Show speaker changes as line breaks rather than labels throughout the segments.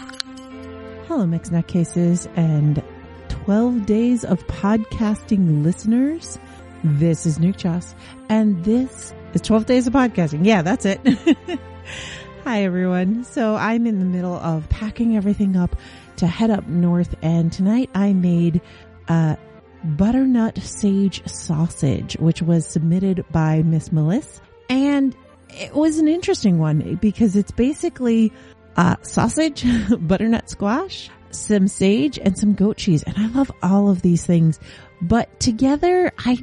Hello, Mixed Nutcases and 12 days of podcasting listeners. This is Nuke Chas, and this is 12 days of podcasting. Yeah, that's it. Hi, everyone. So I'm in the middle of packing everything up to head up north, and tonight I made a butternut sage sausage, which was submitted by Miss Melissa, and it was an interesting one because it's basically uh, sausage, butternut squash, some sage, and some goat cheese. And I love all of these things, but together, I,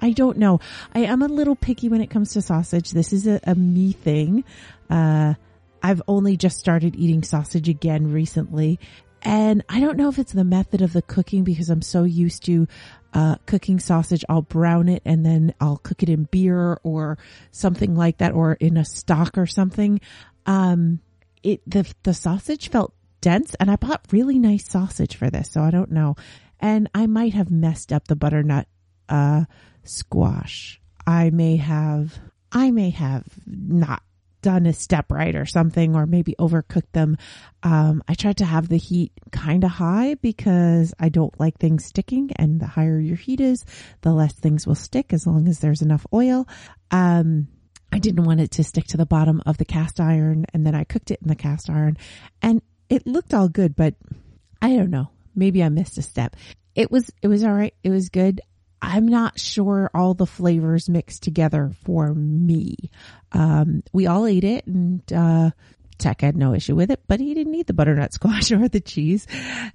I don't know. I am a little picky when it comes to sausage. This is a, a me thing. Uh, I've only just started eating sausage again recently. And I don't know if it's the method of the cooking because I'm so used to uh, cooking sausage. I'll brown it and then I'll cook it in beer or something like that or in a stock or something. Um, it, the, the sausage felt dense and I bought really nice sausage for this. So I don't know. And I might have messed up the butternut, uh, squash. I may have, I may have not done a step right or something, or maybe overcooked them. Um, I tried to have the heat kind of high because I don't like things sticking, and the higher your heat is, the less things will stick as long as there's enough oil. Um, didn't want it to stick to the bottom of the cast iron, and then I cooked it in the cast iron, and it looked all good, but I don't know. Maybe I missed a step. It was it was all right. It was good. I'm not sure all the flavors mixed together for me. Um, we all ate it and, uh, Tech had no issue with it, but he didn't eat the butternut squash or the cheese.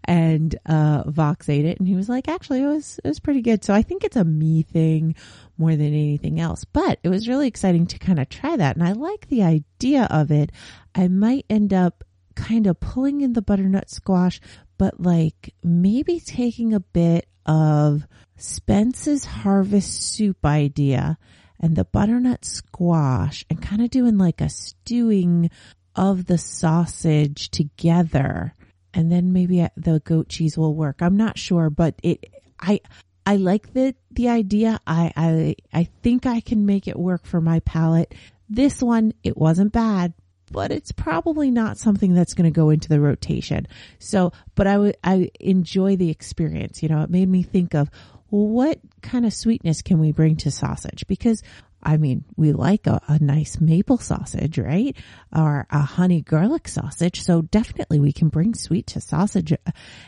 And, uh, Vox ate it and he was like, actually, it was, it was pretty good. So I think it's a me thing more than anything else, but it was really exciting to kind of try that. And I like the idea of it. I might end up kind of pulling in the butternut squash, but like maybe taking a bit of Spence's harvest soup idea and the butternut squash and kind of doing like a stewing of the sausage together. And then maybe the goat cheese will work. I'm not sure, but it, I, I like the, the idea. I, I, I think I can make it work for my palate. This one, it wasn't bad, but it's probably not something that's going to go into the rotation. So, but I would, I enjoy the experience. You know, it made me think of what kind of sweetness can we bring to sausage? Because I mean, we like a, a, nice maple sausage, right? Or a honey garlic sausage. So definitely we can bring sweet to sausage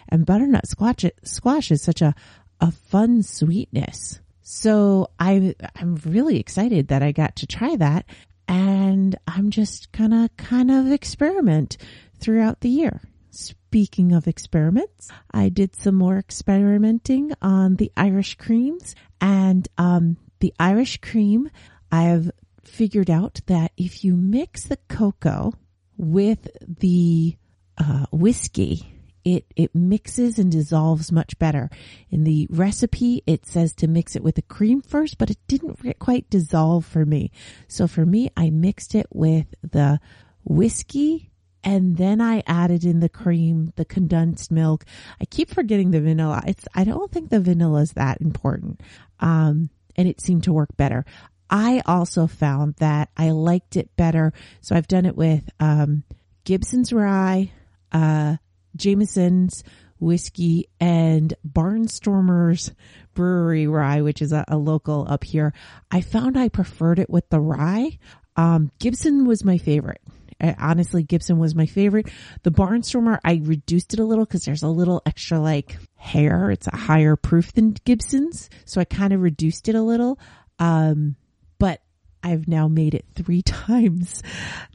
and butternut squash, squash is such a, a fun sweetness. So I, I'm really excited that I got to try that and I'm just gonna kind of experiment throughout the year. Speaking of experiments, I did some more experimenting on the Irish creams and um, the Irish cream. I've figured out that if you mix the cocoa with the uh, whiskey, it it mixes and dissolves much better. In the recipe, it says to mix it with the cream first, but it didn't quite dissolve for me. So for me, I mixed it with the whiskey and then I added in the cream, the condensed milk. I keep forgetting the vanilla. It's I don't think the vanilla is that important. Um and it seemed to work better. I also found that I liked it better. So I've done it with um Gibson's rye, uh Jameson's whiskey and Barnstormer's brewery rye, which is a, a, local up here. I found I preferred it with the rye. Um, Gibson was my favorite. I, honestly, Gibson was my favorite. The Barnstormer, I reduced it a little because there's a little extra like hair. It's a higher proof than Gibson's. So I kind of reduced it a little. Um, but I've now made it three times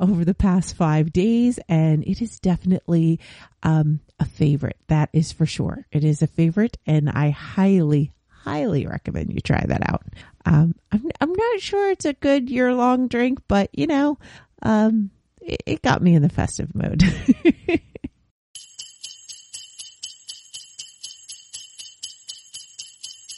over the past five days and it is definitely, um, a favorite. That is for sure. It is a favorite and I highly, highly recommend you try that out. Um, I'm, I'm not sure it's a good year long drink, but you know, um, it, it got me in the festive mood.